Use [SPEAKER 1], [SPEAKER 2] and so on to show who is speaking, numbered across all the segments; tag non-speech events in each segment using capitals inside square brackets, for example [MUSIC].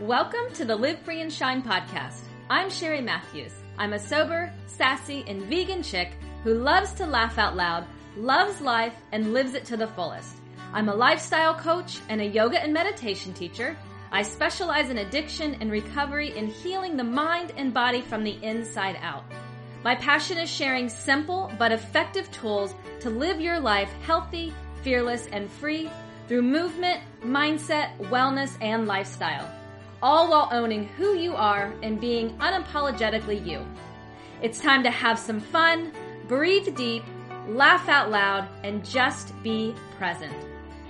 [SPEAKER 1] Welcome to the Live Free and Shine podcast. I'm Sherry Matthews. I'm a sober, sassy, and vegan chick who loves to laugh out loud, loves life, and lives it to the fullest. I'm a lifestyle coach and a yoga and meditation teacher. I specialize in addiction and recovery in healing the mind and body from the inside out. My passion is sharing simple but effective tools to live your life healthy, fearless, and free through movement, mindset, wellness, and lifestyle all while owning who you are and being unapologetically you. It's time to have some fun, breathe deep, laugh out loud, and just be present.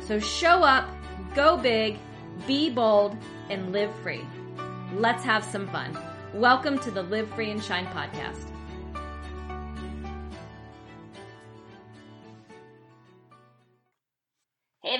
[SPEAKER 1] So show up, go big, be bold, and live free. Let's have some fun. Welcome to the Live Free and Shine podcast.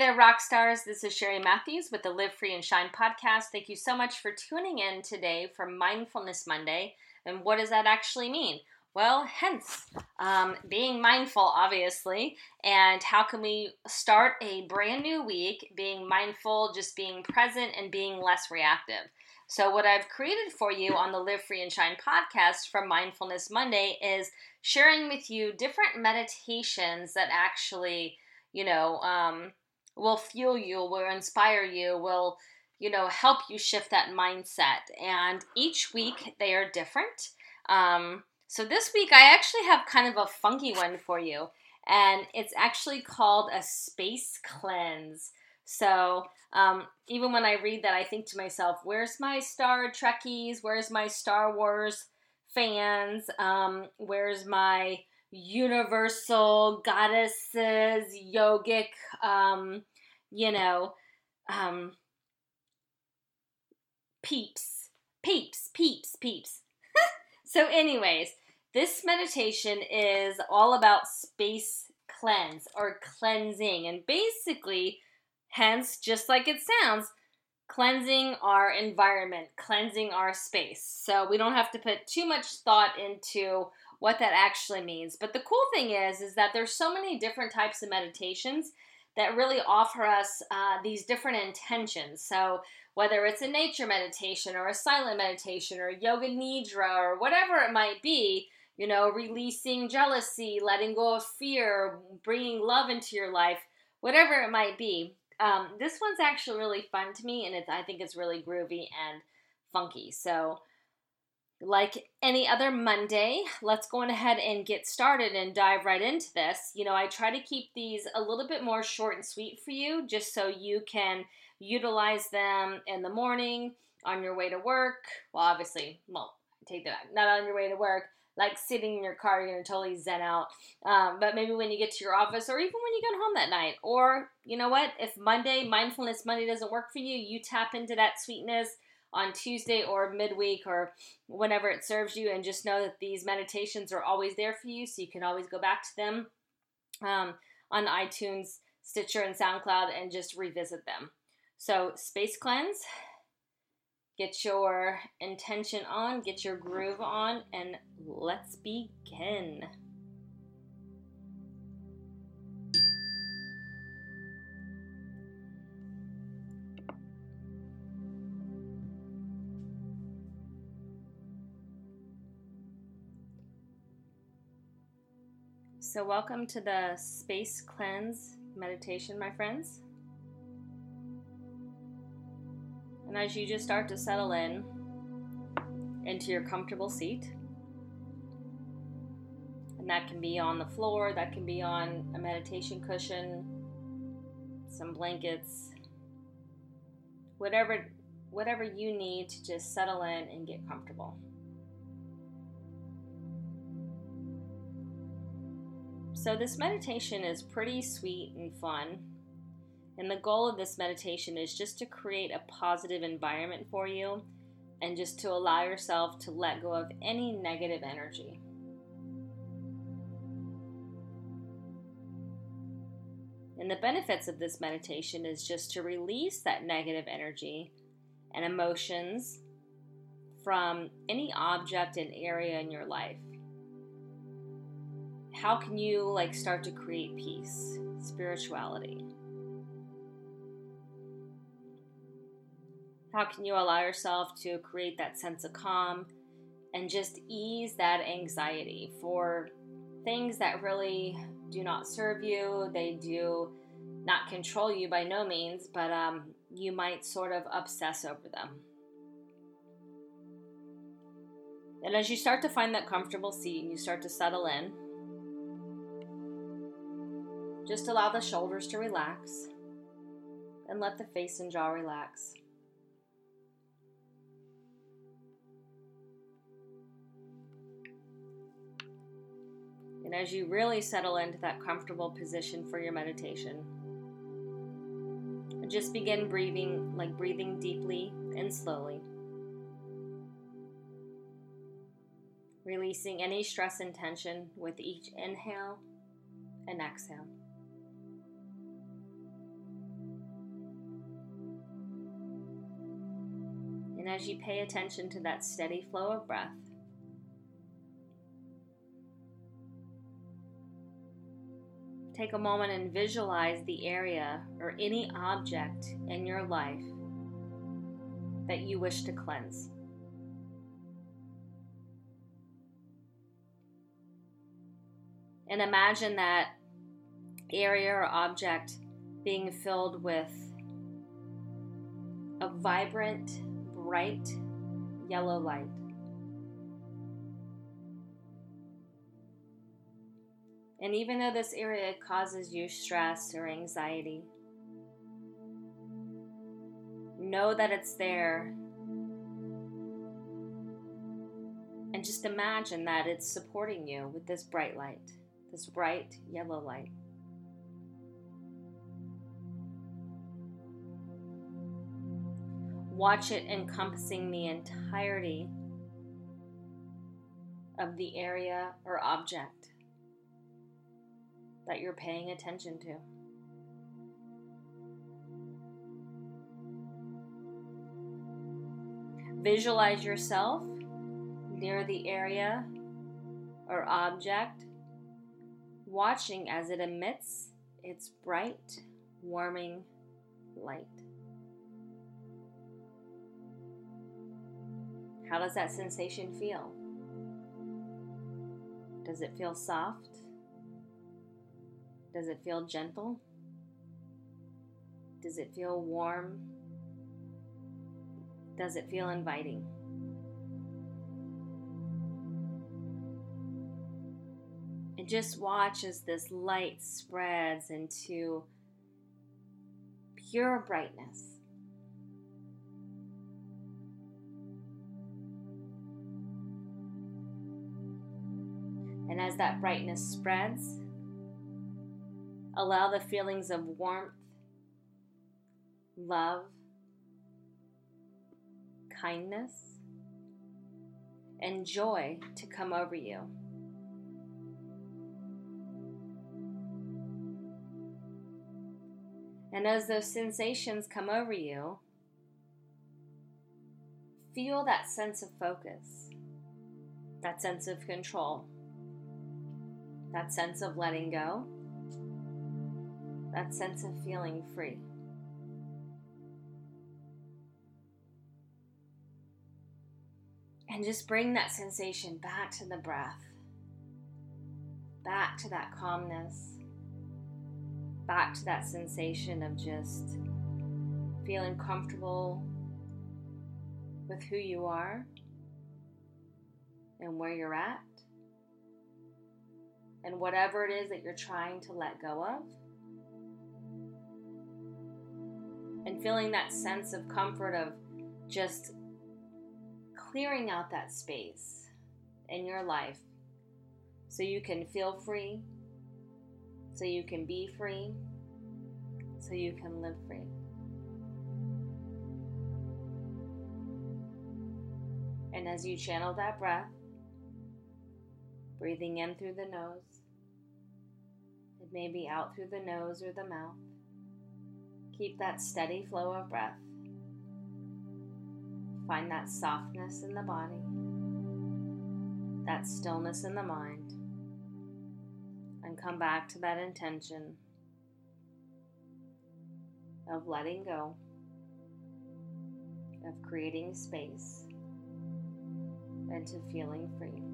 [SPEAKER 1] There, rock stars. This is Sherry Matthews with the Live Free and Shine podcast. Thank you so much for tuning in today for Mindfulness Monday. And what does that actually mean? Well, hence um, being mindful, obviously, and how can we start a brand new week being mindful, just being present, and being less reactive. So, what I've created for you on the Live Free and Shine podcast from Mindfulness Monday is sharing with you different meditations that actually, you know, um, will fuel you, will inspire you, will, you know, help you shift that mindset. And each week they are different. Um, so this week I actually have kind of a funky one for you. And it's actually called a space cleanse. So um, even when I read that, I think to myself, where's my Star Trekkies? Where's my Star Wars fans? Um, where's my universal goddesses, yogic, um, you know, um, peeps, peeps, peeps, peeps. [LAUGHS] so, anyways, this meditation is all about space cleanse or cleansing, and basically, hence, just like it sounds, cleansing our environment, cleansing our space. So we don't have to put too much thought into what that actually means. But the cool thing is, is that there's so many different types of meditations that really offer us uh, these different intentions. So whether it's a nature meditation or a silent meditation or yoga nidra or whatever it might be, you know, releasing jealousy, letting go of fear, bringing love into your life, whatever it might be. Um, this one's actually really fun to me, and I think it's really groovy and funky. So like any other Monday, let's go on ahead and get started and dive right into this. You know, I try to keep these a little bit more short and sweet for you just so you can utilize them in the morning, on your way to work. Well, obviously, well, take that back. Not on your way to work, like sitting in your car, you're gonna totally zen out. Um, but maybe when you get to your office, or even when you get home that night, or you know what? If Monday, Mindfulness Monday doesn't work for you, you tap into that sweetness on Tuesday or midweek or whenever it serves you. And just know that these meditations are always there for you, so you can always go back to them um, on iTunes, Stitcher, and SoundCloud and just revisit them. So, Space Cleanse, get your intention on, get your groove on, and let's begin. So, welcome to the Space Cleanse meditation, my friends. And as you just start to settle in into your comfortable seat, and that can be on the floor, that can be on a meditation cushion, some blankets, whatever whatever you need to just settle in and get comfortable. So, this meditation is pretty sweet and fun. And the goal of this meditation is just to create a positive environment for you and just to allow yourself to let go of any negative energy. And the benefits of this meditation is just to release that negative energy and emotions from any object and area in your life how can you like start to create peace, spirituality? How can you allow yourself to create that sense of calm and just ease that anxiety for things that really do not serve you? They do not control you by no means, but um, you might sort of obsess over them. And as you start to find that comfortable seat and you start to settle in, just allow the shoulders to relax and let the face and jaw relax. And as you really settle into that comfortable position for your meditation, just begin breathing, like breathing deeply and slowly. Releasing any stress and tension with each inhale and exhale. And as you pay attention to that steady flow of breath, take a moment and visualize the area or any object in your life that you wish to cleanse. And imagine that area or object being filled with a vibrant, bright yellow light. And even though this area causes you stress or anxiety, know that it's there. And just imagine that it's supporting you with this bright light, this bright yellow light. Watch it encompassing the entirety of the area or object that you're paying attention to. Visualize yourself near the area or object, watching as it emits its bright, warming light. How does that sensation feel? Does it feel soft? Does it feel gentle? Does it feel warm? Does it feel inviting? And just watch as this light spreads into pure brightness. And as that brightness spreads, Allow the feelings of warmth, love, kindness, and joy to come over you. And as those sensations come over you, feel that sense of focus, that sense of control, that sense of letting go. That sense of feeling free. And just bring that sensation back to the breath, back to that calmness, back to that sensation of just feeling comfortable with who you are and where you're at, and whatever it is that you're trying to let go of. and feeling that sense of comfort of just clearing out that space in your life so you can feel free, so you can be free, so you can live free. And as you channel that breath, breathing in through the nose, it may be out through the nose or the mouth. Keep that steady flow of breath. Find that softness in the body, that stillness in the mind, and come back to that intention of letting go of creating space and to feeling free.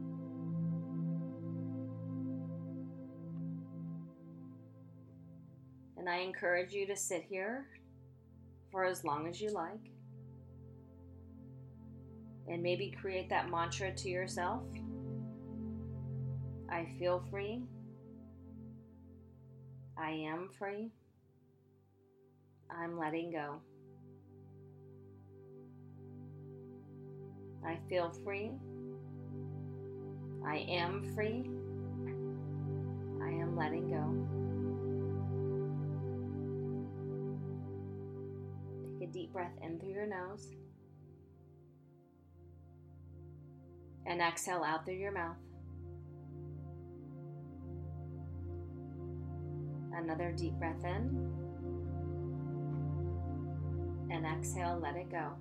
[SPEAKER 1] And I encourage you to sit here for as long as you like. And maybe create that mantra to yourself I feel free. I am free. I'm letting go. I feel free. I am free. Breath in through your nose and exhale out through your mouth. Another deep breath in and exhale, let it go.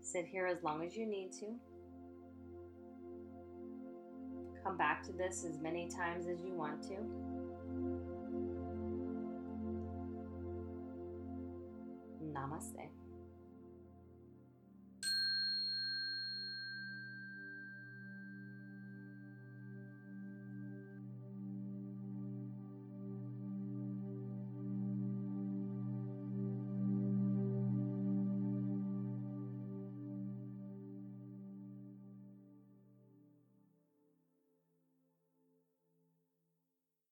[SPEAKER 1] Sit here as long as you need to. Come back to this as many times as you want to. Namaste.